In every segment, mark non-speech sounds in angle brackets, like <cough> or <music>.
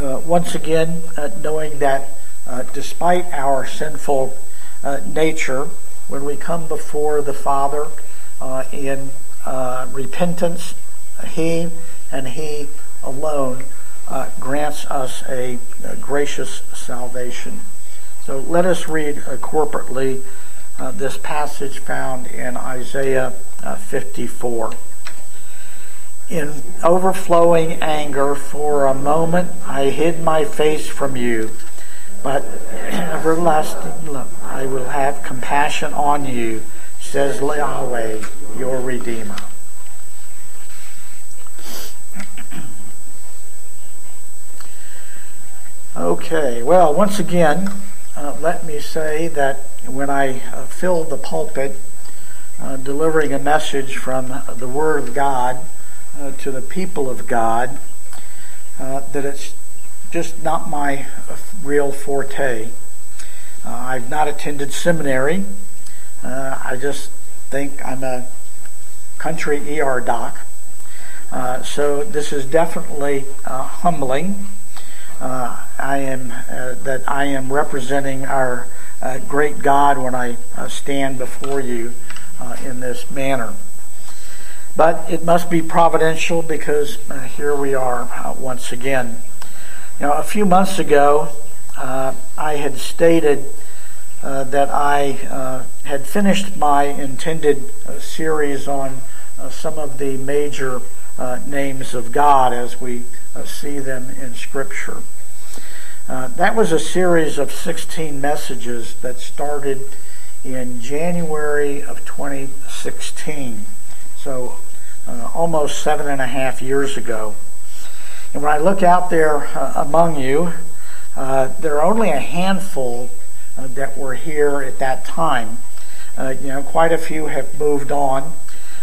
uh, once again, uh, knowing that uh, despite our sinful uh, nature, when we come before the Father uh, in repentance, He and He alone grants us a, a, gracious salvation. So let us read corporately this passage found in Isaiah 54. In overflowing anger, for a moment I hid my face from you, but <clears throat> everlasting love, I will have compassion on you, says Yahweh, your Redeemer. Okay, well, once again, uh, let me say that when I uh, filled the pulpit uh, delivering a message from the Word of God, uh, to the people of God uh, that it's just not my real forte. Uh, I've not attended seminary. Uh, I just think I'm a country ER doc. Uh, so this is definitely uh, humbling. I am that I am representing our great God when I stand before you in this manner. But it must be providential because uh, here we are uh, once again. Know, a few months ago, uh, I had stated uh, that I uh, had finished my intended uh, series on some of the major names of God as we see them in Scripture. that was a series of 16 messages that started in January of 2016. So uh, almost seven and a half years ago. And when I look out there uh, among you, uh, there are only a handful uh, that were here at that time. Uh, you know, quite a few have moved on,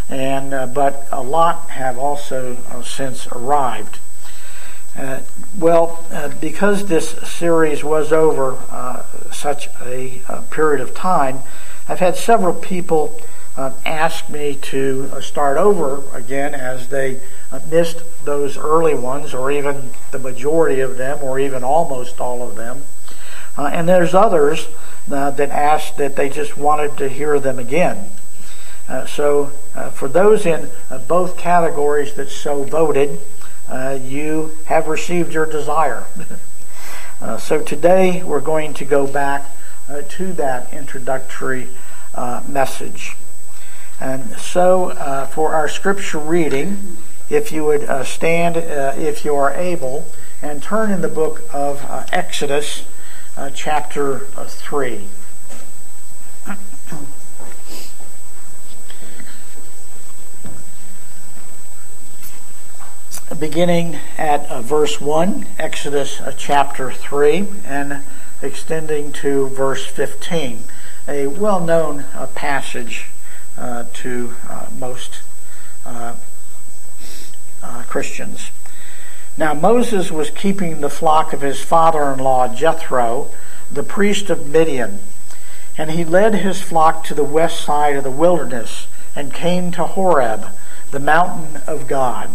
and uh, but a lot have also since arrived. well, because this series was over such a, a period of time, I've had several people uh, asked me to uh, start over again as they uh, missed those early ones, or even the majority of them, or even almost all of them. Uh, and there's others uh, that asked that they just wanted to hear them again. So, for those in both categories that so voted, you have received your desire. <laughs> so, today we're going to go back to that introductory message. And so, uh, for our scripture reading, if you would uh, stand, uh, if you are able, and turn in the book of uh, Exodus, uh, chapter uh, 3. Beginning at verse 1, Exodus chapter 3, and extending to verse 15, a well known passage to uh, most uh, Christians. Now, Moses was keeping the flock of his father in law, Jethro, the priest of Midian, and he led his flock to the west side of the wilderness and came to Horeb, the mountain of God.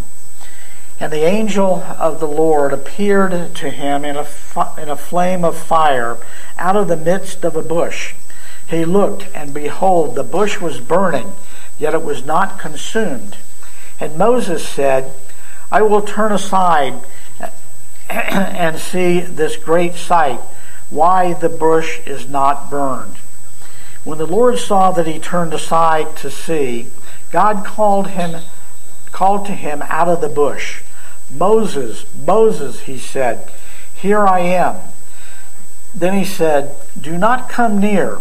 And the angel of the Lord appeared to him in a, in a flame of fire out of the midst of a bush. He looked, and behold, the bush was burning, yet it was not consumed. And Moses said, I will turn aside <clears throat> and see this great sight, why the bush is not burned. When the Lord saw that he turned aside to see, God called him called to him out of the bush. Moses, Moses, he said, Here I am. Then he said, Do not come near.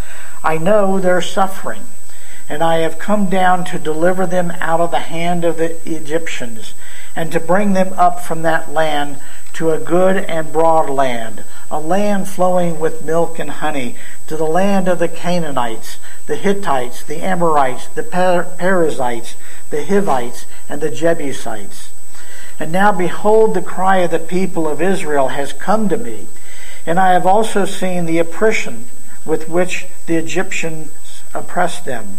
I know their suffering, and I have come down to deliver them out of the hand of the Egyptians, and to bring them up from that land to a good and broad land, a land flowing with milk and honey, to the land of the Canaanites, the Hittites, the Amorites, the Perizzites, the Hivites, and the Jebusites. And now behold, the cry of the people of Israel has come to me, and I have also seen the oppression with which the Egyptians oppressed them.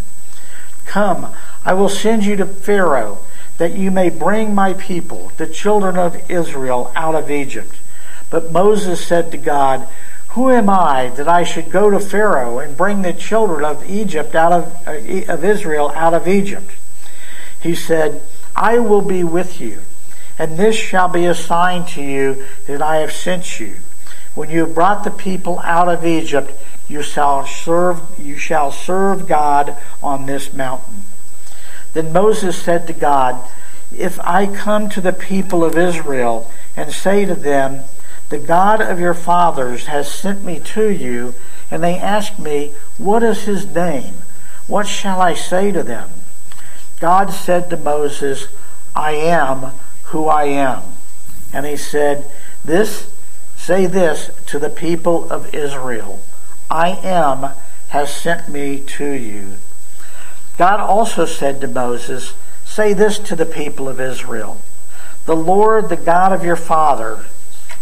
Come, I will send you to Pharaoh, that you may bring my people, the children of Israel, out of Egypt. But Moses said to God, Who am I that I should go to Pharaoh and bring the children of Egypt out of, uh, of Israel out of Egypt? He said, I will be with you, and this shall be a sign to you that I have sent you. When you have brought the people out of Egypt, you shall serve you shall serve God on this mountain. Then Moses said to God, If I come to the people of Israel and say to them, The God of your fathers has sent me to you, and they ask me, What is his name? What shall I say to them? God said to Moses, I am who I am. And he said, This say this to the people of Israel. I am has sent me to you. God also said to Moses, Say this to the people of Israel The Lord, the God of your father,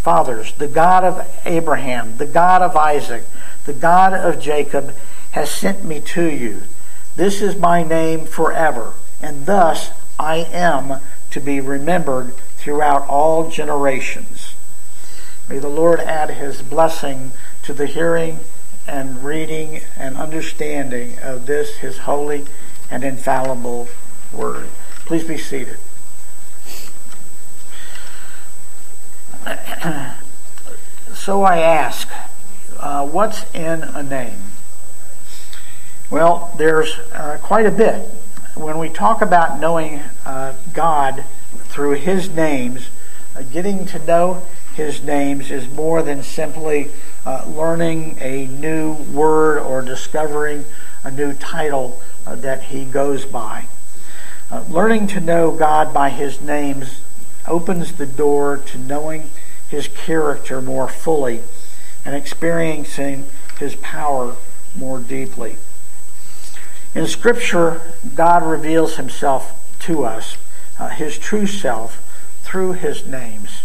fathers, the God of Abraham, the God of Isaac, the God of Jacob, has sent me to you. This is my name forever, and thus I am to be remembered throughout all generations. May the Lord add his blessing to the hearing and reading and understanding of this, his holy and infallible word. Please be seated. <clears throat> so I ask, uh, what's in a name? Well, there's uh, quite a bit. When we talk about knowing uh, God through His names, uh, getting to know His names is more than simply uh, learning a new word or discovering a new title uh, that he goes by. Uh, learning to know God by his names opens the door to knowing his character more fully and experiencing his power more deeply. In Scripture, God reveals himself to us, uh, his true self, through his names.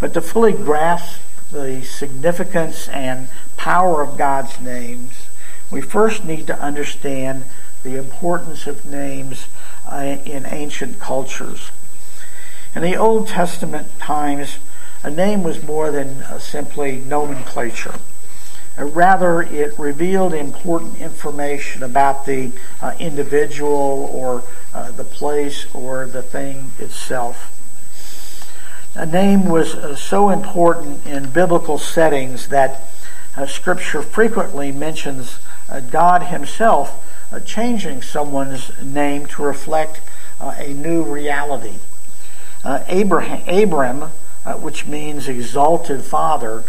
But to fully grasp the significance and power of God's names, we first need to understand the importance of names uh, in ancient cultures. In the Old Testament times, a name was more than uh, simply nomenclature. Uh, rather, it revealed important information about the individual or the place or the thing itself. A name was uh, so important in biblical settings that uh, Scripture frequently mentions uh, God Himself uh, changing someone's name to reflect uh, a new reality. Uh, Abraham, Abram, which means exalted father,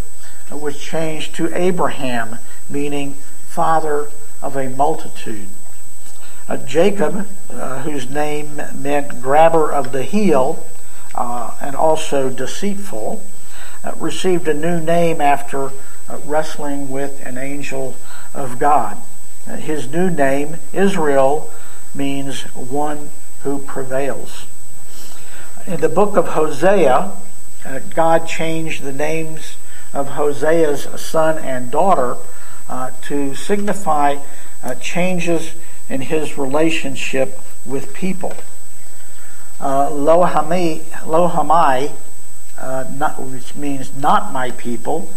was changed to Abraham, meaning father of a multitude. Jacob, whose name meant grabber of the heel, uh, and also deceitful, uh, received a new name after uh, wrestling with an angel of God. Uh, his new name, Israel, means one who prevails. In the book of Hosea, uh, God changed the names of Hosea's son and daughter to signify changes in his relationship with people uh, Lohami, Lohamai, uh, not, which means not my people,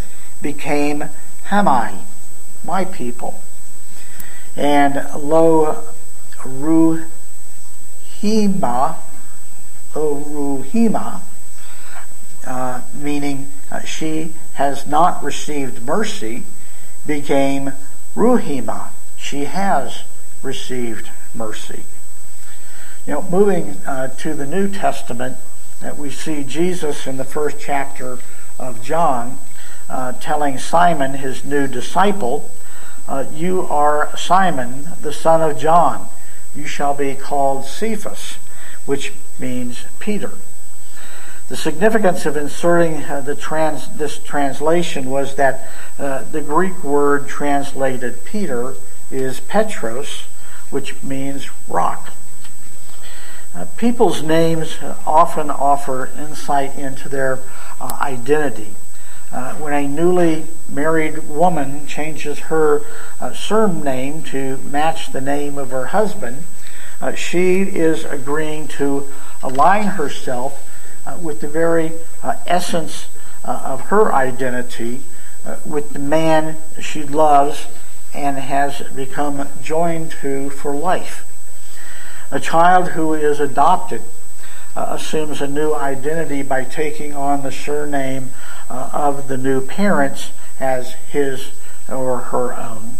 became Hamai, my people. And Lo Ruhima, lo Ruhima, uh, meaning uh, she has not received mercy, became Ruhima. She has received mercy. You know, moving uh, to the New Testament, that we see Jesus in the first chapter of John uh, telling Simon, his new disciple, uh, You are Simon, the son of John. You shall be called Cephas, which means Peter. The significance of inserting uh, the trans, this translation was that uh, the Greek word translated Peter is Petros, which means rock. Uh, people's names often offer insight into their uh, identity. Uh, when a newly married woman changes her uh, surname to match the name of her husband, uh, she is agreeing to align herself with the very essence of her identity with the man she loves and has become joined to for life. A child who is adopted assumes a new identity by taking on the surname uh, of the new parents as his or her own.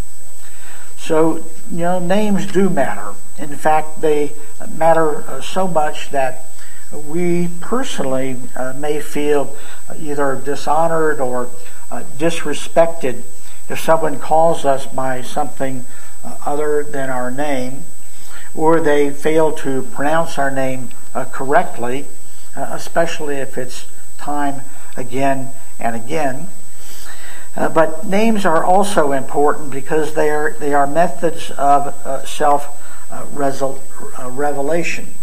So, you know, names do matter. In fact, they matter uh, so much that we personally uh, may feel either dishonored or uh, disrespected if someone calls us by something uh, other than our name, or they fail to pronounce our name uh, correctly, especially if it's time again and again. Uh, but names are also important because they are, they are methods of uh, self uh, uh revelation.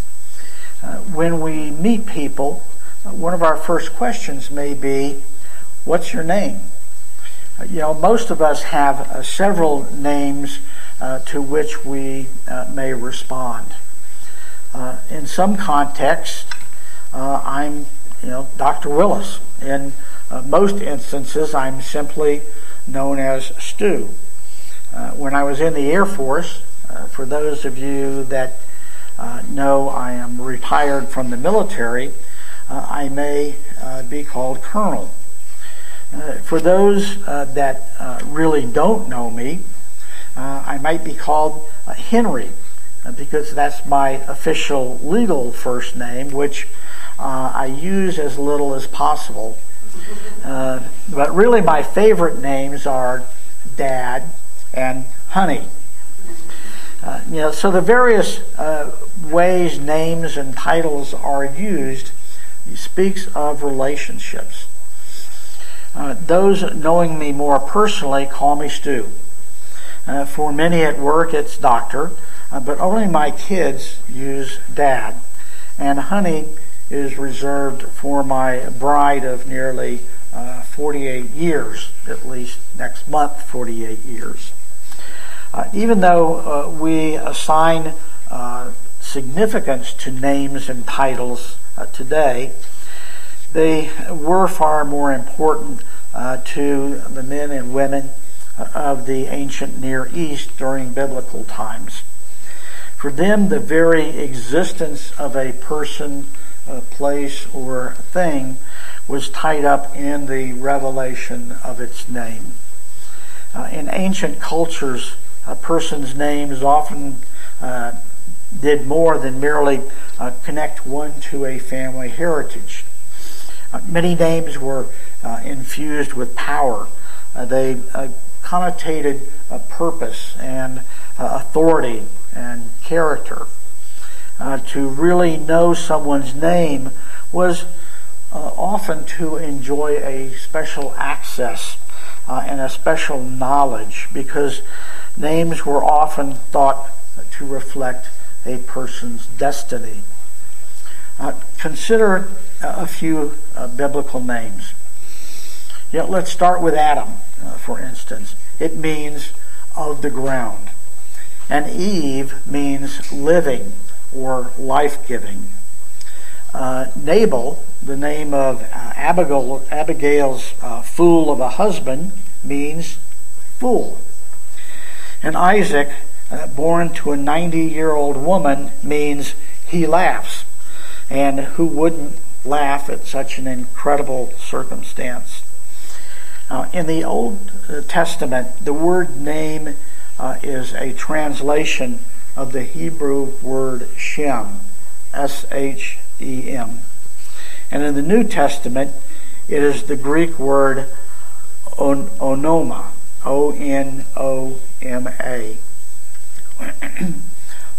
Uh, when we meet people, uh, one of our first questions may be, What's your name? you know, most of us have several names to which we may respond. in some contexts, I'm, you know, Dr. Willis. In uh, most instances, I'm simply known as Stu. Uh, when I was in the Air Force, uh, for those of you that uh, know I am retired from the military, uh, I may uh, be called Colonel. for those that really don't know me, I might be called Henry because that's my official legal first name, which I use as little as possible uh, but really, my favorite names are Dad and Honey. Uh, you know, so the various uh, ways names and titles are used speaks of relationships. Uh, those knowing me more personally call me Stu. Uh, for many at work, it's Doctor, uh, but only my kids use Dad. And Honey is reserved for my bride of nearly uh, 48 years, at least next month, 48 years. Uh, even though uh, we assign uh, significance to names and titles today, they were far more important to the men and women of the ancient Near East during biblical times. For them, the very existence of a person a place or thing was tied up in the revelation of its name. Uh, in ancient cultures, a person's names often uh, did more than merely uh, connect one to a family heritage. Uh, many names were uh, infused with power. Uh, they connotated purpose and authority and character uh, to really know someone's name was uh, often to enjoy a special access uh, and a special knowledge because names were often thought to reflect a person's destiny. Uh, consider a few uh, biblical names. Yet let's start with Adam, uh, for instance. It means of the ground. And Eve means living or life giving. Uh, Nabal, the name of uh, Abigail, Abigail's uh, fool of a husband, means fool. And Isaac, uh, born to a 90 year old woman, means he laughs. And who wouldn't laugh at such an incredible circumstance? Uh, in the Old Testament, the word name uh, is a translation of the Hebrew word Shem, S H E M. And in the New Testament, it is the Greek word on, onoma, O N O M A. <clears throat>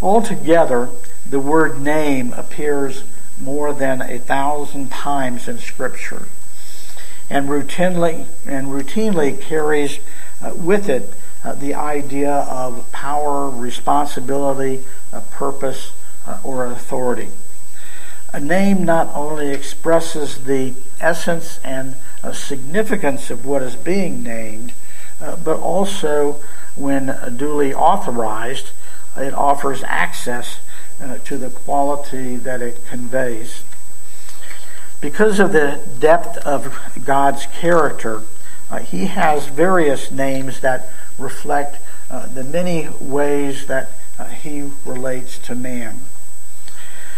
Altogether, the word name appears more than a thousand times in Scripture, and routinely and routinely carries uh, with it uh, the idea of power, responsibility, purpose, uh, or authority. A name not only expresses the essence and uh, significance of what is being named, uh, but also, when duly authorized, it offers access to the quality that it conveys. Because of the depth of God's character, uh, He has various names that reflect uh, the many ways that uh, He relates to man.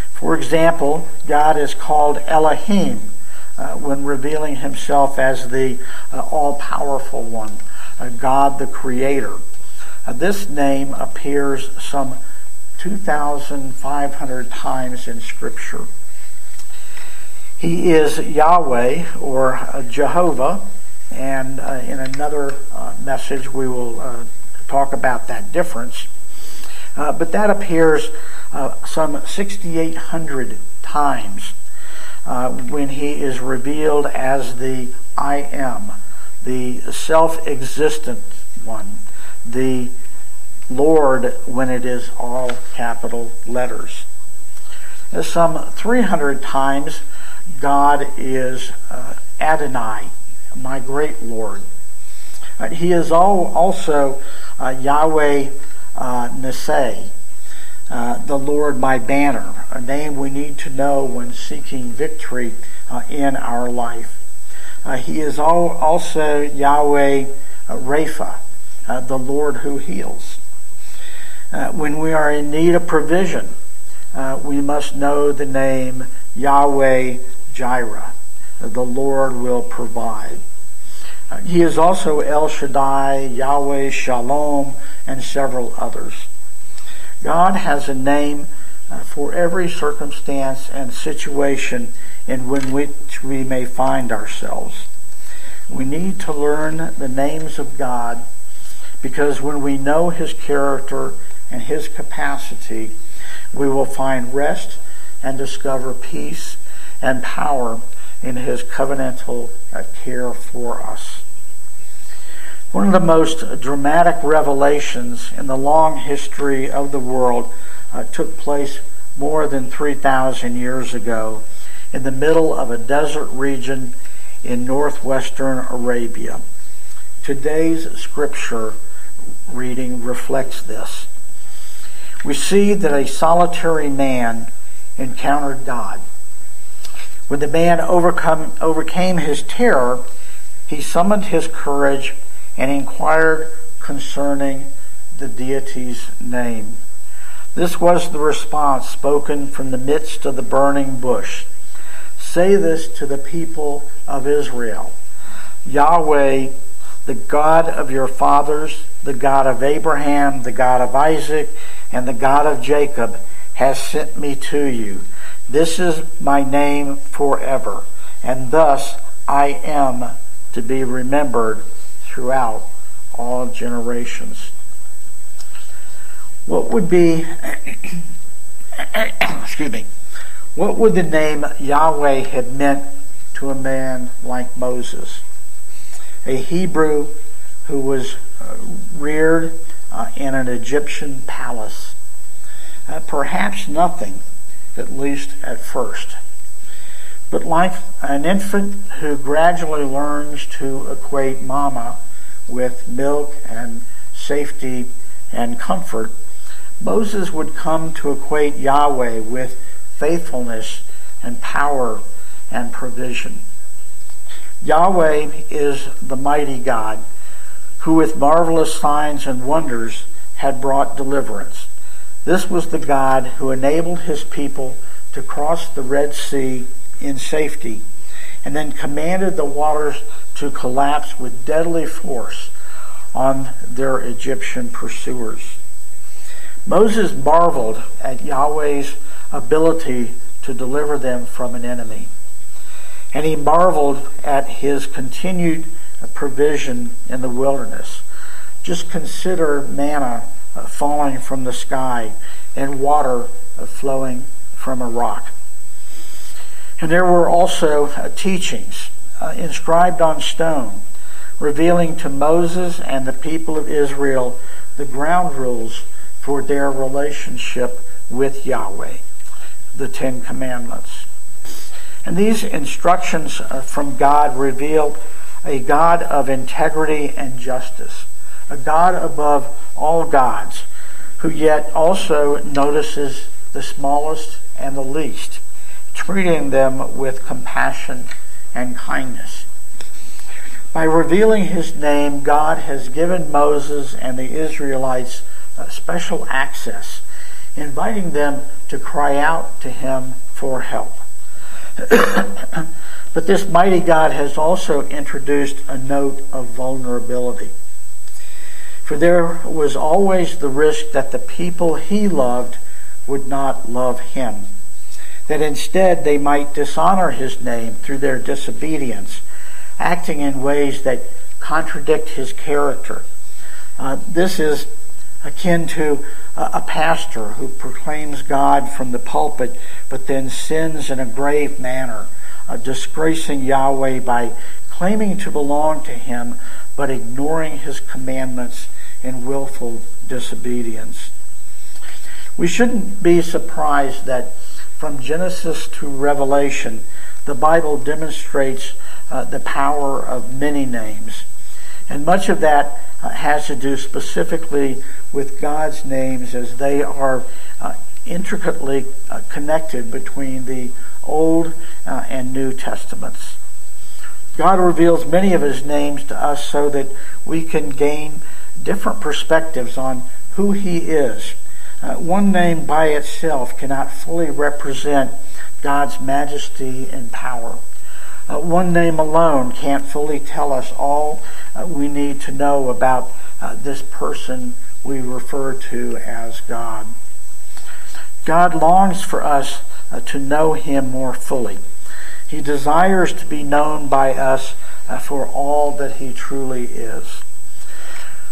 For example, God is called Elohim uh, when revealing Himself as the uh, all powerful one, God the Creator. this name appears some 2,500 times in Scripture. He is Yahweh or uh, Jehovah, and uh, in another uh, message we will uh, talk about that difference. Uh, but that appears some 6,800 times when he is revealed as the I am, the self existent one, the Lord when it is all capital letters. Some 300 times, God is uh, Adonai, my great Lord. Uh, he is all, also uh, Yahweh uh, Nissi, uh, the Lord my banner, a name we need to know when seeking victory uh, in our life. He is all, also Yahweh Rapha, the Lord who heals. When we are in need of provision, uh, we must know the name Yahweh Jireh. The Lord will provide. Uh, he is also El Shaddai, Yahweh Shalom, and several others. God has a name uh, for every circumstance and situation in which we may find ourselves. We need to learn the names of God because when we know His character and His capacity, we will find rest and discover peace and power in His covenantal uh, care for us. One of the most dramatic revelations in the long history of the world uh, took place more than 3,000 years ago in the middle of a desert region in northwestern Arabia. Today's scripture reading reflects this we see that a solitary man encountered God. When the man overcome, overcame his terror, he summoned his courage and inquired concerning the deity's name. This was the response spoken from the midst of the burning bush. Say this to the people of Israel Yahweh, the God of your fathers, the God of Abraham, the God of Isaac, and the God of Jacob has sent me to you. This is my name forever, and thus I am to be remembered throughout all generations. What would be, <coughs> excuse me, what would the name Yahweh have meant to a man like Moses? A Hebrew who was uh, reared uh, in an Egyptian palace. Uh, perhaps nothing, at least at first. But like an infant who gradually learns to equate mama with milk and safety and comfort, Moses would come to equate Yahweh with faithfulness and power and provision. Yahweh is the mighty God who with marvelous signs and wonders had brought deliverance. This was the God who enabled his people to cross the Red Sea in safety and then commanded the waters to collapse with deadly force on their Egyptian pursuers. Moses marveled at Yahweh's ability to deliver them from an enemy. And he marveled at his continued provision in the wilderness. Just consider manna falling from the sky and water uh, flowing from a rock. And there were also uh, teachings uh, inscribed on stone, revealing to Moses and the people of Israel the ground rules for their relationship with Yahweh, the Ten Commandments. And these instructions uh, from God reveal a God of integrity and justice, a God above all gods, who yet also notices the smallest and the least, treating them with compassion and kindness. By revealing his name, God has given Moses and the Israelites special access, inviting them to cry out to him for help. <coughs> but this mighty God has also introduced a note of vulnerability. For there was always the risk that the people he loved would not love him, that instead they might dishonor his name through their disobedience, acting in ways that contradict his character. Uh, this is akin to a pastor who proclaims God from the pulpit but then sins in a grave manner, uh, disgracing Yahweh by claiming to belong to him but ignoring his commandments in willful disobedience. We shouldn't be surprised that from Genesis to Revelation, the Bible demonstrates uh, the power of many names. And much of that uh, has to do specifically with God's names as they are uh, intricately uh, connected between the Old uh, and New Testaments. God reveals many of his names to us so that we can gain different perspectives on who he is. Uh, one name by itself cannot fully represent God's majesty and power. Uh, one name alone can't fully tell us all uh, we need to know about uh, this person we refer to as God. God longs for us uh, to know Him more fully. He desires to be known by us uh, for all that He truly is.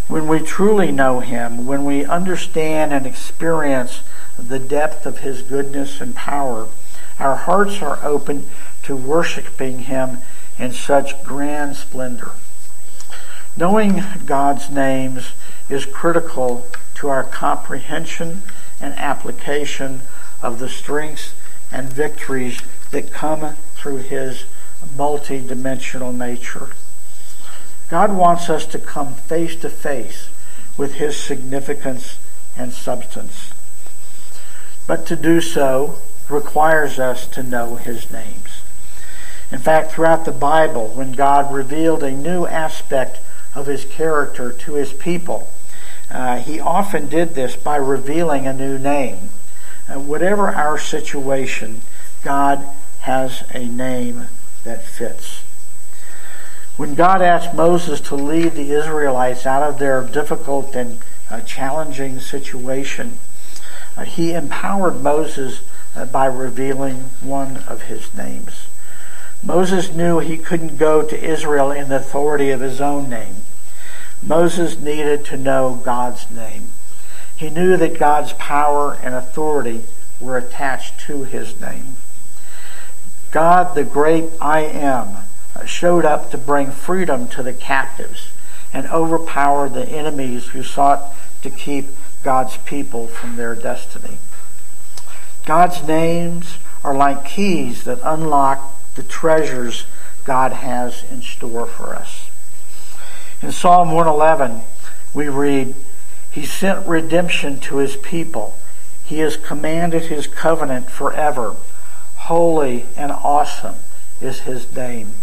When we truly know Him, when we understand and experience the depth of His goodness and power, our hearts are open to worshiping Him in such grand splendor. Knowing God's names is critical to our comprehension and application of the strengths and victories that come through His multidimensional nature. God wants us to come face to face with His significance and substance. But to do so requires us to know His names. In fact, throughout the Bible, when God revealed a new aspect of his character to his people. Uh, he often did this by revealing a new name. Uh, whatever our situation, God has a name that fits. When God asked Moses to lead the Israelites out of their difficult and uh, challenging situation, uh, he empowered Moses uh, by revealing one of his names. Moses knew he couldn't go to Israel in the authority of his own name. Moses needed to know God's name. He knew that God's power and authority were attached to his name. God, the great I am, showed up to bring freedom to the captives and overpower the enemies who sought to keep God's people from their destiny. God's names are like keys that unlock the treasures God has in store for us. In Psalm 111, we read, He sent redemption to His people. He has commanded His covenant forever. Holy and awesome is His name.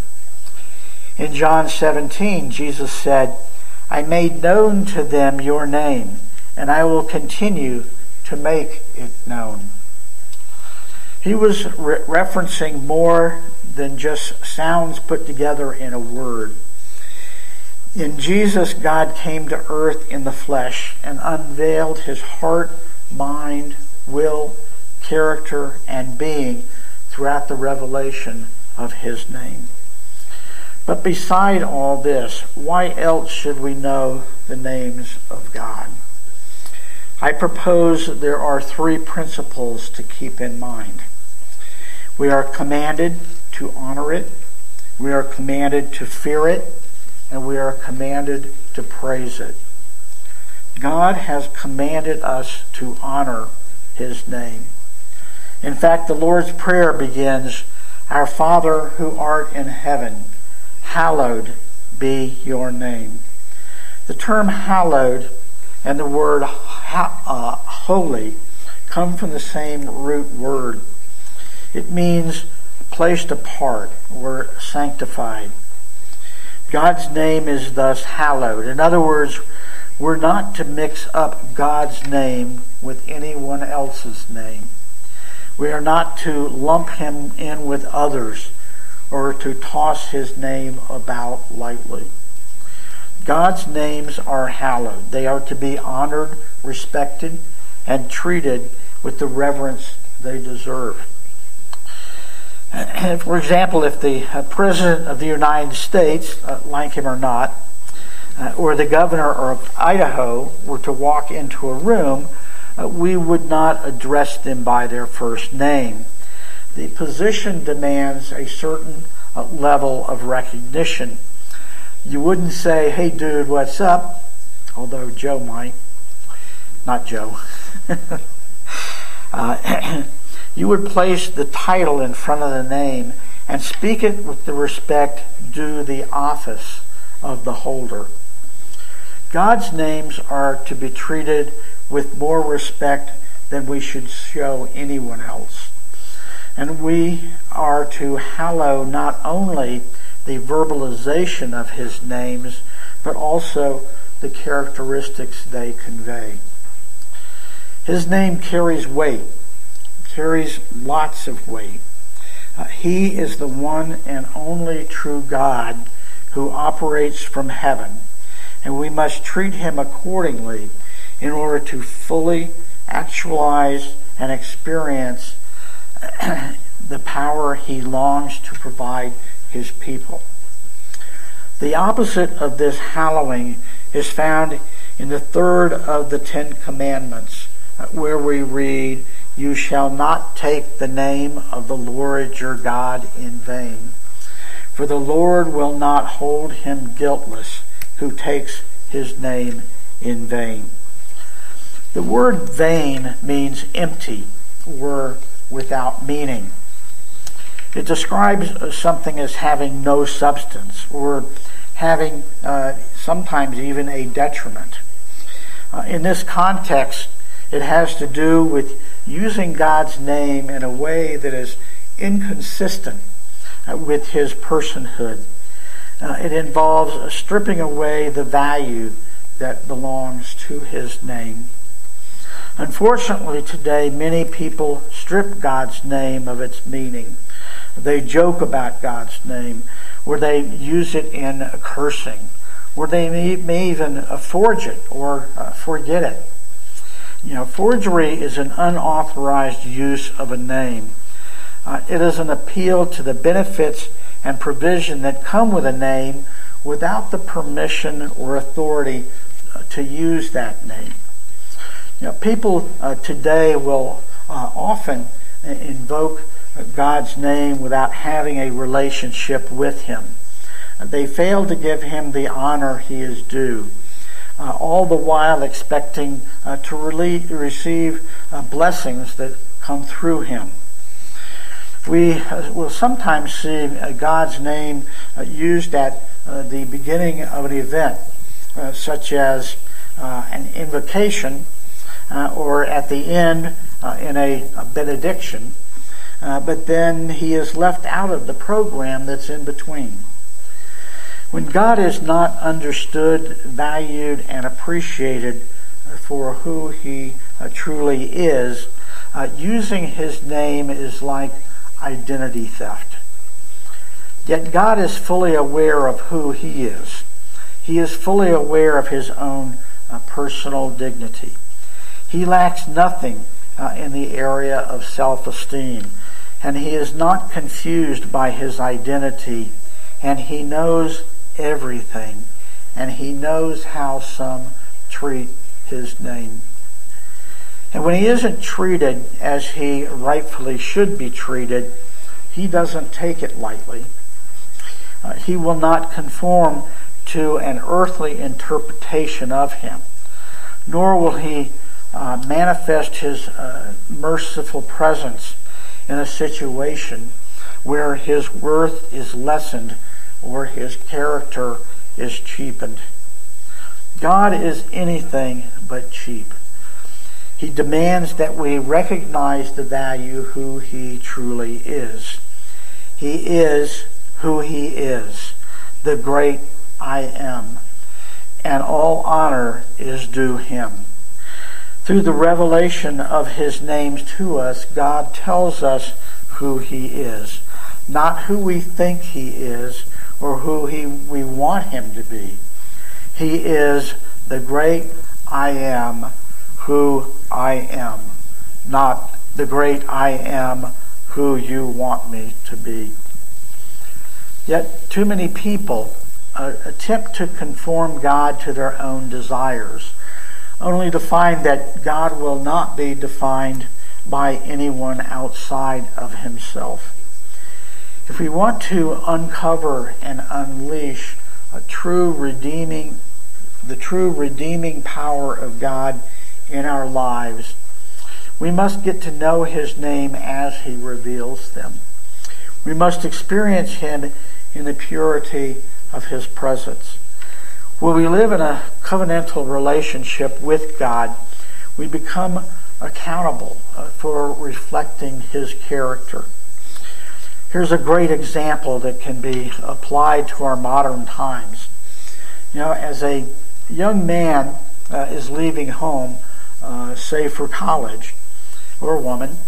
In John 17, Jesus said, I made known to them your name, and I will continue to make it known. He was re- referencing more than just sounds put together in a word. In Jesus, God came to earth in the flesh and unveiled his heart, mind, will, character, and being throughout the revelation of his name. But beside all this, why else should we know the names of God? I propose there are three principles to keep in mind. We are commanded to honor it. We are commanded to fear it. And we are commanded to praise it. God has commanded us to honor his name. In fact, the Lord's Prayer begins, Our Father who art in heaven, hallowed be your name. The term hallowed and the word uh, holy come from the same root word. It means placed apart or sanctified. God's name is thus hallowed. In other words, we're not to mix up God's name with anyone else's name. We are not to lump him in with others or to toss his name about lightly. God's names are hallowed. They are to be honored, respected, and treated with the reverence they deserve. For example, if the uh, President of the United States, uh, like him or not, uh, or the governor of Idaho were to walk into a room, we would not address them by their first name. The position demands a certain level of recognition. You wouldn't say, hey dude, what's up? Although Joe might. Not Joe. <laughs> uh, <clears throat> you would place the title in front of the name and speak it with the respect due the office of the holder. God's names are to be treated with more respect than we should show anyone else. And we are to hallow not only the verbalization of his names, but also the characteristics they convey. His name carries weight, carries lots of weight. Uh, he is the one and only true God who operates from heaven, and we must treat him accordingly in order to fully actualize and experience <coughs> the power he longs to provide his people. The opposite of this hallowing is found in the third of the Ten Commandments, uh, where we read, You shall not take the name of the Lord your God in vain. For the Lord will not hold him guiltless who takes his name in vain. The word vain means empty or without meaning. It describes something as having no substance or having uh, sometimes even a detriment. Uh, in this context, it has to do with using God's name in a way that is inconsistent uh, with his personhood. Uh, it involves stripping away the value that belongs to his name. Unfortunately, today, many people strip God's name of its meaning. They joke about God's name, or they use it in cursing, or they may, even forge it or uh, forget it. You know, forgery is an unauthorized use of a name. Uh, it is an appeal to the benefits and provision that come with a name without the permission or authority uh, to use that name. You know, people uh, today will uh, often invoke God's name without having a relationship with Him. They fail to give Him the honor He is due, uh, all the while expecting uh, to receive uh, blessings that come through Him. We uh, will sometimes see God's name used at the beginning of an event, such as an invocation, or at the end in a, a benediction uh, but then he is left out of the program that's in between. When God is not understood, valued, and appreciated for who he uh, truly is, uh, using his name is like identity theft. Yet God is fully aware of who he is. He is fully aware of his own uh, personal dignity. He lacks nothing uh, in the area of self esteem and he is not confused by his identity, and he knows everything, and he knows how some treat his name. And when he isn't treated as he rightfully should be treated, he doesn't take it lightly. Uh, he will not conform to an earthly interpretation of him, nor will he uh, manifest his uh, merciful presence in a situation where his worth is lessened or his character is cheapened. God is anything but cheap. He demands that we recognize the value who he truly is. He is who he is, the great I am, and all honor is due him. Through the revelation of his names to us, God tells us who he is, not who we think he is or who he, we want him to be. He is the great I am who I am, not the great I am who you want me to be. Yet too many people uh, attempt to conform God to their own desires only to find that God will not be defined by anyone outside of himself. If we want to uncover and unleash a true redeeming the true redeeming power of God in our lives, we must get to know his name as he reveals them. We must experience him in the purity of his presence. When we live in a covenantal relationship with God, we become accountable uh, for reflecting His character. Here's a great example that can be applied to our modern times. You know, as a young man uh, is leaving home, uh, say for college, or a woman,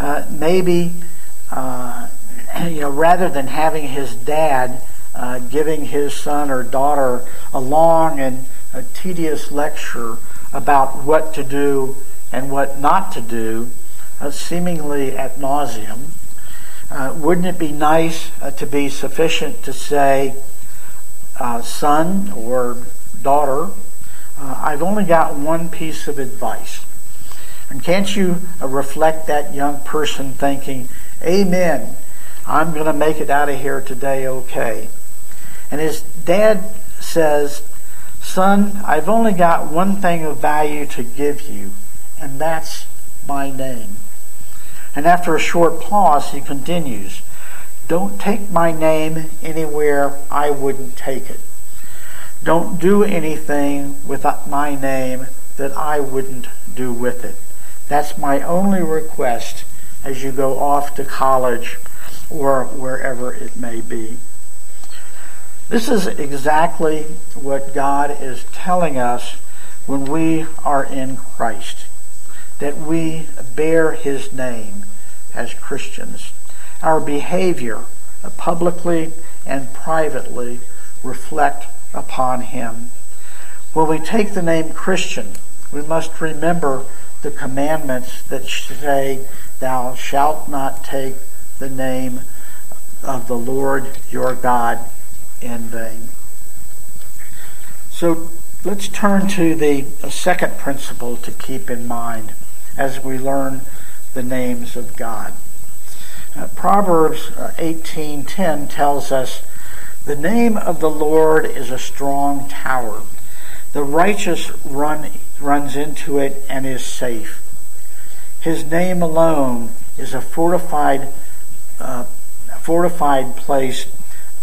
uh, maybe uh, <clears throat> you know rather than having his dad uh, giving his son or daughter a long and a tedious lecture about what to do and what not to do, uh, seemingly at nauseum. Uh, wouldn't it be nice uh, to be sufficient to say, uh, son or daughter, I've only got one piece of advice. And can't you reflect that young person thinking, Amen, I'm going to make it out of here today okay? And his dad says, Son, I've only got one thing of value to give you, and that's my name. And after a short pause, he continues, Don't take my name anywhere I wouldn't take it. Don't do anything with my name that I wouldn't do with it. That's my only request as you go off to college or wherever it may be. This is exactly what God is telling us when we are in Christ, that we bear his name as Christians. Our behavior, uh, publicly and privately, reflect upon him. When we take the name Christian, we must remember the commandments that say, Thou shalt not take the name of the Lord your God in vain. So let's turn to the second principle to keep in mind as we learn the names of God. Uh, Proverbs 18:10 uh, tells us, "The name of the Lord is a strong tower. The righteous run runs into it and is safe. His name alone is a fortified uh, fortified place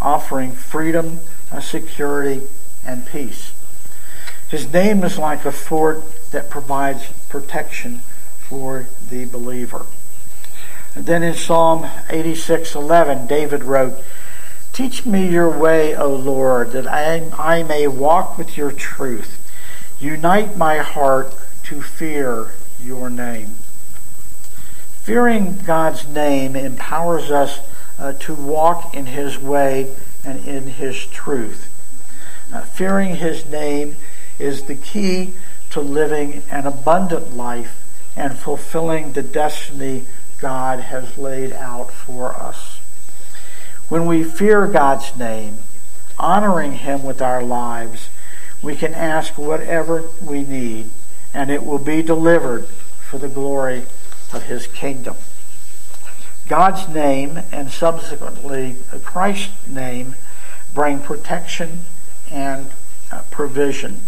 offering freedom, uh, security, and peace. His name is like a fort that provides protection for the believer. And then in Psalm 86:11, David wrote, "Teach me your way, O Lord, that I, I may walk with your truth. Unite my heart to fear your name." Fearing God's name empowers us uh, to walk in his way and in his truth. Uh, fearing his name is the key to living an abundant life and fulfilling the destiny God has laid out for us. When we fear God's name, honoring him with our lives, we can ask whatever we need, and it will be delivered for the glory of his kingdom. God's name and subsequently Christ's name bring protection and uh, provision.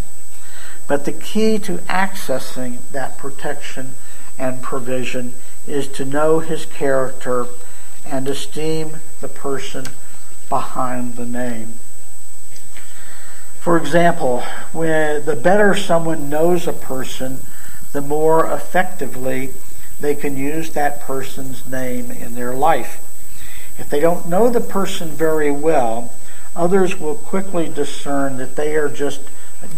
But the key to accessing that protection and provision is to know his character and esteem the person behind the name. For example, when the better someone knows a person, the more effectively they can use that person's name in their life. If they don't know the person very well, others will quickly discern that they are just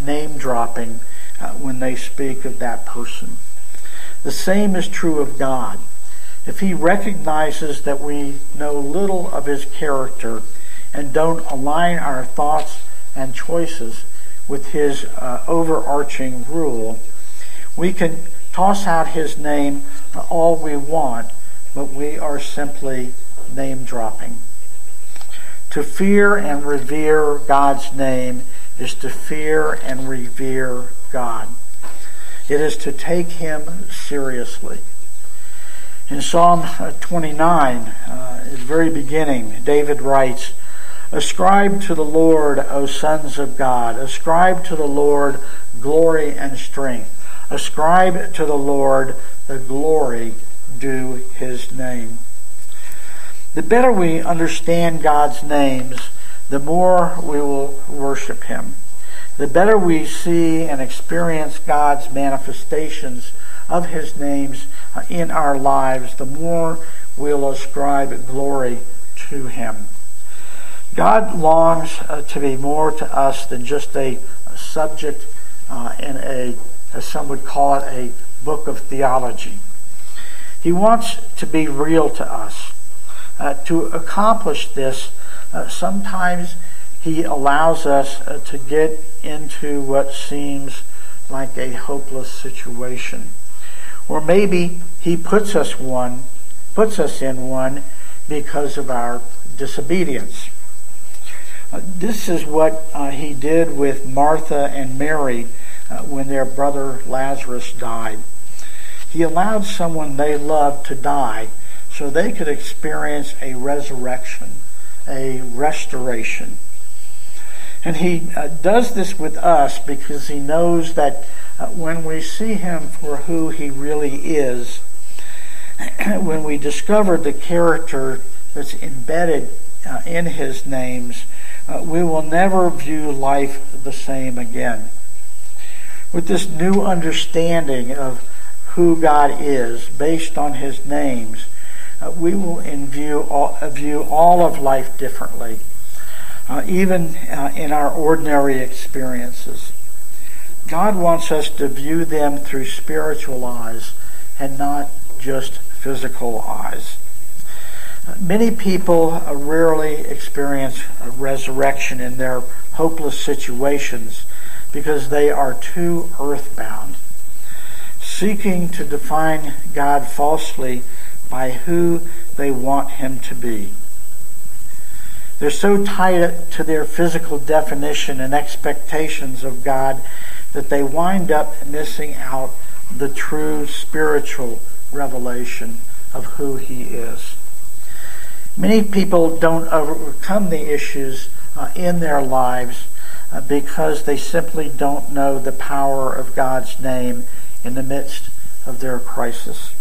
name dropping uh, when they speak of that person. The same is true of God. If he recognizes that we know little of his character and don't align our thoughts and choices with his uh, overarching rule, we can toss out his name all we want, but we are simply name dropping. To fear and revere God's name is to fear and revere God. It is to take him seriously. In Psalm 29, uh, at the very beginning, David writes, Ascribe to the Lord, O sons of God. Ascribe to the Lord glory and strength. Ascribe to the Lord the glory due his name. The better we understand God's names, the more we will worship him. The better we see and experience God's manifestations of his names uh, in our lives, the more we'll ascribe glory to him. God longs uh, to be more to us than just a, subject uh, in a, as some would call it, a book of theology. He wants to be real to us. Uh, to accomplish this, uh, sometimes he allows us uh, to get into what seems like a hopeless situation. Or maybe he puts us one, puts us in one because of our disobedience. Uh, this is what uh, he did with Martha and Mary uh, when their brother Lazarus died. He allowed someone they loved to die so they could experience a resurrection, a restoration. And he uh, does this with us because he knows that uh, when we see him for who he really is, <clears throat> when we discover the character that's embedded uh, in his names, uh, we will never view life the same again. With this new understanding of who God is based on his names, uh, we will view all, view all of life differently, uh, even uh, in our ordinary experiences. God wants us to view them through spiritual eyes and not just physical eyes. Many people rarely experience a resurrection in their hopeless situations because they are too earthbound, seeking to define God falsely by who they want Him to be. They're so tied to their physical definition and expectations of God that they wind up missing out the true spiritual revelation of who he is. Many people don't overcome the issues uh, in their lives because they simply don't know the power of God's name in the midst of their crisis.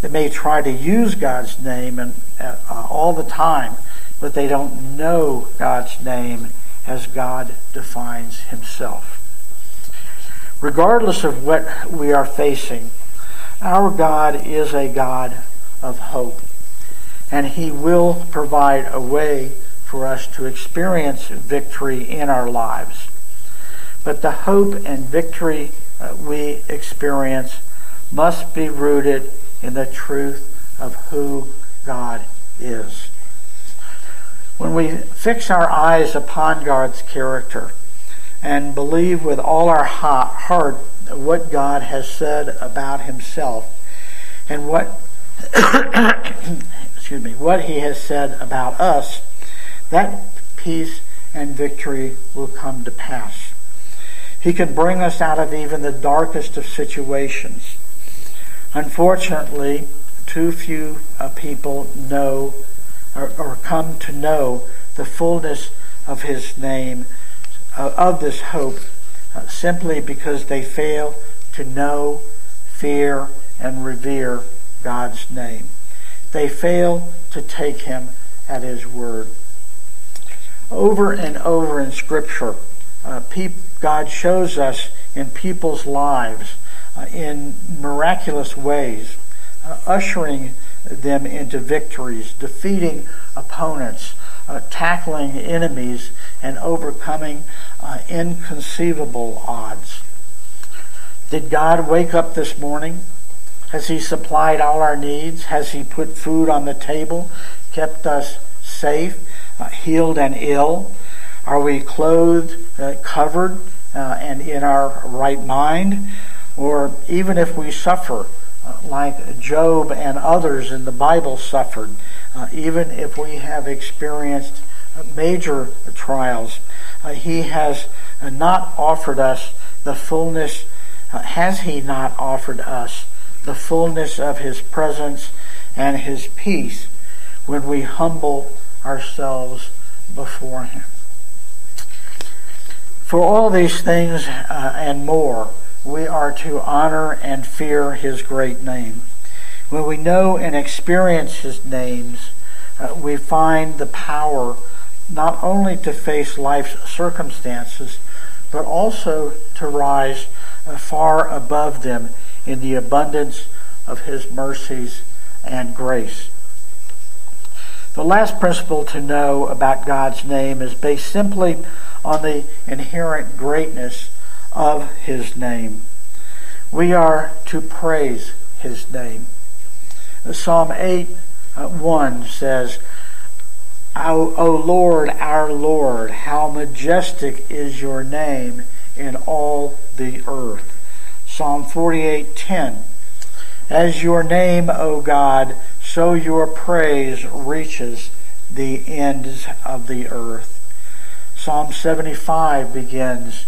They may try to use God's name and, uh, all the time, but they don't know God's name as God defines himself. Regardless of what we are facing, our God is a God of hope, and He will provide a way for us to experience victory in our lives. But the hope and victory uh, we experience must be rooted in the truth of who God is. When we fix our eyes upon God's character, and believe with all our heart what God has said about himself and what <coughs> excuse me what he has said about us that peace and victory will come to pass he can bring us out of even the darkest of situations unfortunately too few uh, people know or, or, come to know the fullness of his name, uh, of this hope, uh, simply because they fail to know, fear, and revere God's name. They fail to take him at his word. Over and over in Scripture, uh, God shows us in people's lives uh, in miraculous ways, uh, ushering them into victories, defeating opponents, uh, tackling enemies, and overcoming uh, inconceivable odds. Did God wake up this morning? Has He supplied all our needs? Has He put food on the table, kept us safe, uh, healed and ill? Are we clothed, uh, covered, uh, and in our right mind? Or even if we suffer, uh, like Job and others in the Bible suffered, uh, even if we have experienced major trials, He has not offered us the fullness, has He not offered us the fullness of His presence and His peace when we humble ourselves before Him. For all these things uh, and more, we are to honor and fear His great name. When we know and experience His names, uh, we find the power not only to face life's circumstances, but also to rise uh, far above them in the abundance of His mercies and grace. The last principle to know about God's name is based simply on the inherent greatness of His name. We are to praise His name. Psalm 8 uh, 1 says, o, o Lord, our Lord, how majestic is your name in all the earth. Psalm 48:10 As your name, O God, so your praise reaches the ends of the earth. Psalm 75 begins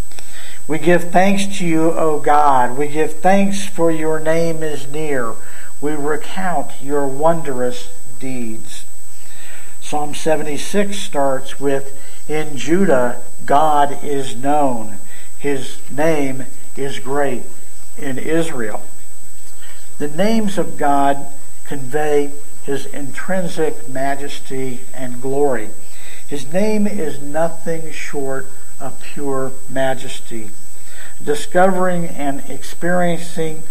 We give thanks to you, O God. We give thanks for your name is near. We recount your wondrous deeds. Psalm 76 starts with In Judah God is known. His name is great in Israel. The names of God convey his intrinsic majesty and glory. His name is nothing short of pure majesty. Discovering and experiencing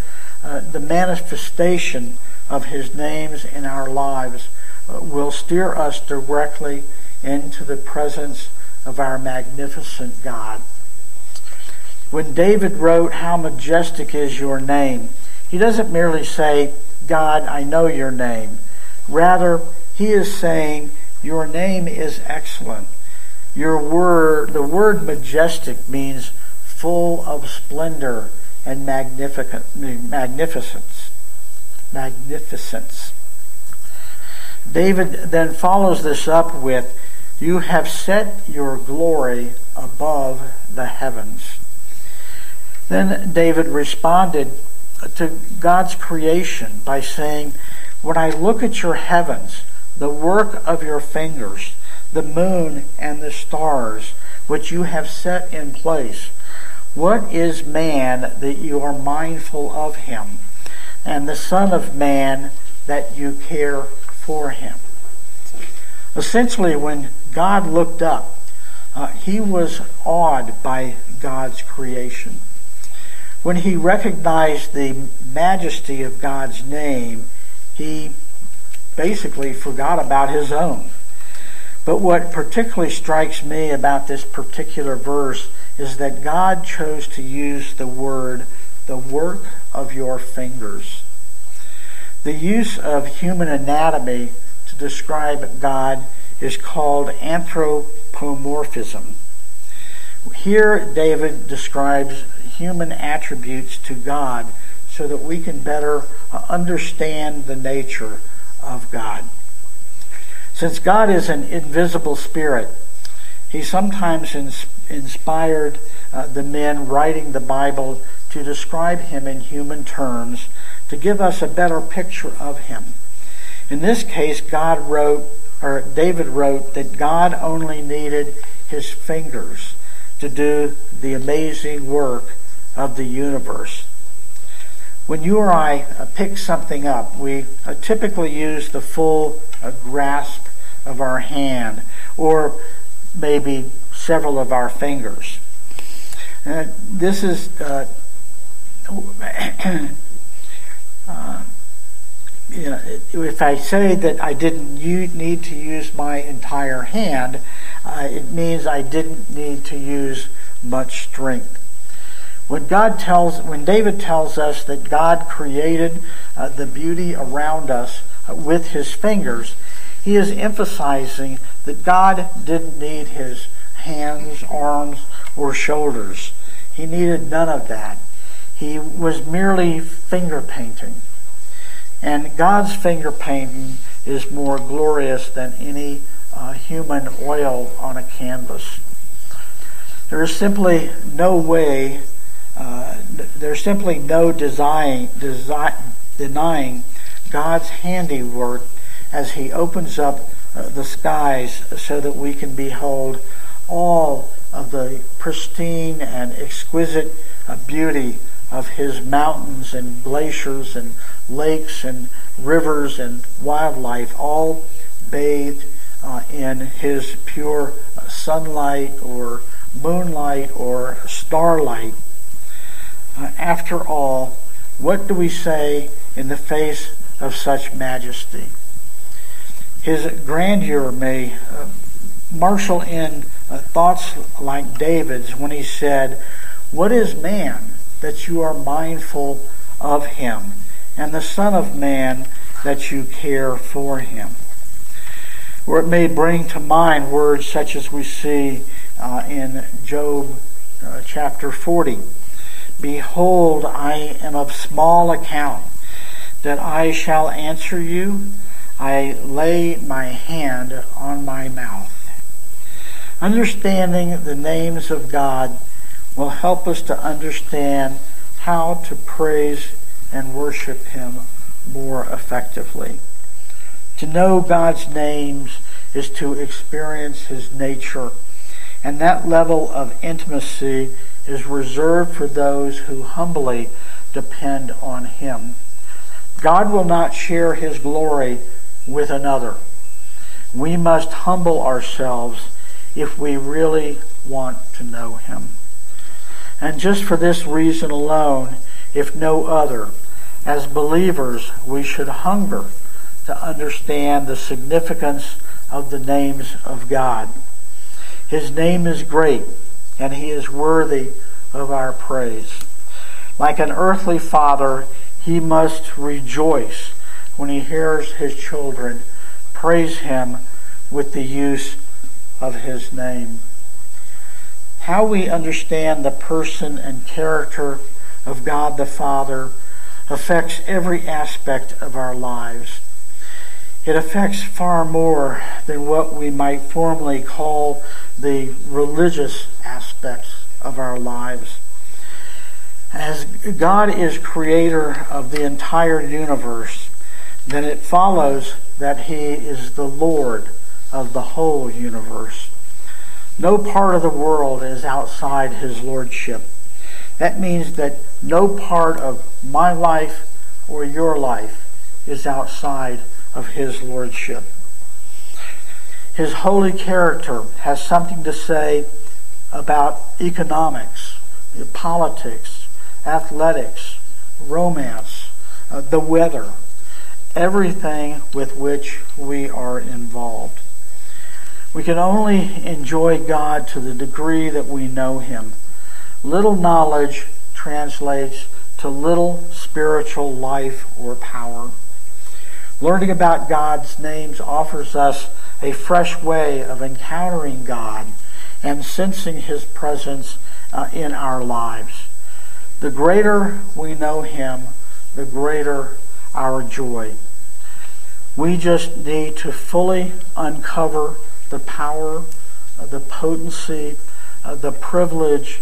uh, the manifestation of his names in our lives uh, will steer us directly into the presence of our magnificent God. When David wrote, How majestic is your name, he doesn't merely say, God, I know your name. Rather, he is saying, Your name is excellent. Your word, the word majestic means full of splendor and magnificent, magnificence. Magnificence. David then follows this up with, You have set your glory above the heavens. Then David responded to God's creation by saying, When I look at your heavens, the work of your fingers, the moon and the stars, which you have set in place, what is man that you are mindful of him, and the Son of Man that you care for him? Essentially, when God looked up, uh, he was awed by God's creation. When he recognized the majesty of God's name, he basically forgot about his own. But what particularly strikes me about this particular verse is that God chose to use the word, the work of your fingers. The use of human anatomy to describe God is called anthropomorphism. Here, David describes human attributes to God so that we can better uh, understand the nature of God. Since God is an invisible spirit, he sometimes ins- inspired uh, the men writing the Bible to describe him in human terms to give us a better picture of him. In this case, God wrote, or David wrote, that God only needed his fingers to do the amazing work of the universe. When you or I uh, pick something up, we uh, typically use the full uh, grasp of our hand or maybe several of our fingers. This is uh, <coughs> uh, if I say that I didn't need to use my entire hand, it means I didn't need to use much strength. When God tells, when David tells us that God created uh, the beauty around us uh, with his fingers, he is emphasizing that God didn't need his hands, arms, or shoulders. He needed none of that. He was merely finger painting. And God's finger painting is more glorious than any uh, human oil on a canvas. There is simply no way, there's simply no design, design, denying God's handiwork as He opens up uh, the skies so that we can behold all of the pristine and exquisite uh, beauty of His mountains and glaciers and lakes and rivers and wildlife, all bathed uh, in his pure sunlight or moonlight or starlight. Uh, after all, what do we say in the face of such majesty? His grandeur may uh, marshal in uh, thoughts like David's when he said, What is man that you are mindful of him? and the Son of Man that you care for him. Or it may bring to mind words such as we see uh, in Job uh, chapter 40. Behold, I am of small account that I shall answer you. I lay my hand on my mouth. Understanding the names of God will help us to understand how to praise and worship Him more effectively. To know God's names is to experience His nature, and that level of intimacy is reserved for those who humbly depend on Him. God will not share His glory with another. We must humble ourselves if we really want to know Him. And just for this reason alone, if no other. As believers, we should hunger to understand the significance of the names of God. His name is great, and he is worthy of our praise. Like an earthly father, he must rejoice when he hears his children praise him with the use of his name. How we understand the person and character of God the Father affects every aspect of our lives. It affects far more than what we might formally call the religious aspects of our lives. As God is creator of the entire universe, then it follows that he is the Lord of the whole universe. No part of the world is outside his lordship. That means that no part of my life or your life is outside of His Lordship. His holy character has something to say about economics, politics, athletics, romance, uh, the weather, everything with which we are involved. We can only enjoy God to the degree that we know Him. Little knowledge translates to little spiritual life or power. Learning about God's names offers us a fresh way of encountering God and sensing His presence uh, in our lives. The greater we know Him, the greater our joy. We just need to fully uncover the power, uh, the potency, uh, the privilege,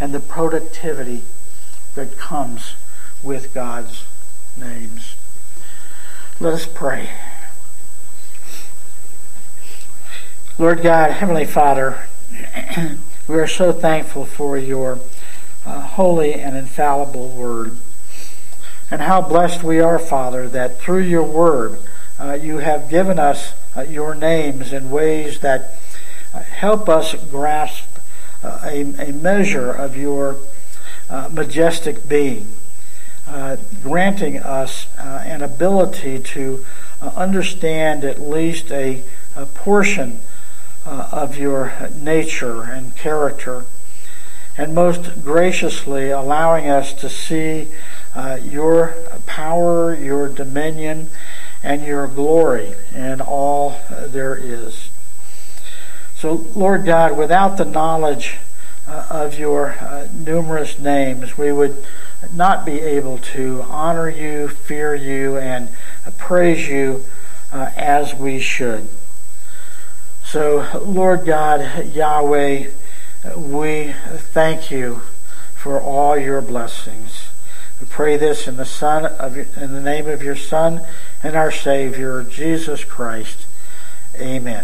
and the productivity that comes with God's names. Let us pray. Lord God, Heavenly Father, <clears throat> we are so thankful for your uh, holy and infallible word. And how blessed we are, Father, that through your word uh, you have given us uh, your names in ways that uh, help us grasp uh, a, a measure of your uh, majestic being granting us an ability to understand at least a, a portion uh, of your nature and character, and most graciously allowing us to see uh, your power, your dominion, and your glory in all there is. So, Lord God, without the knowledge uh, of your uh, numerous names, we would not be able to honor you, fear you, and praise you uh, as we should. So, Lord God, Yahweh, we thank you for all your blessings. We pray this in the Son of in the name of your Son and our Savior, Jesus Christ. Amen.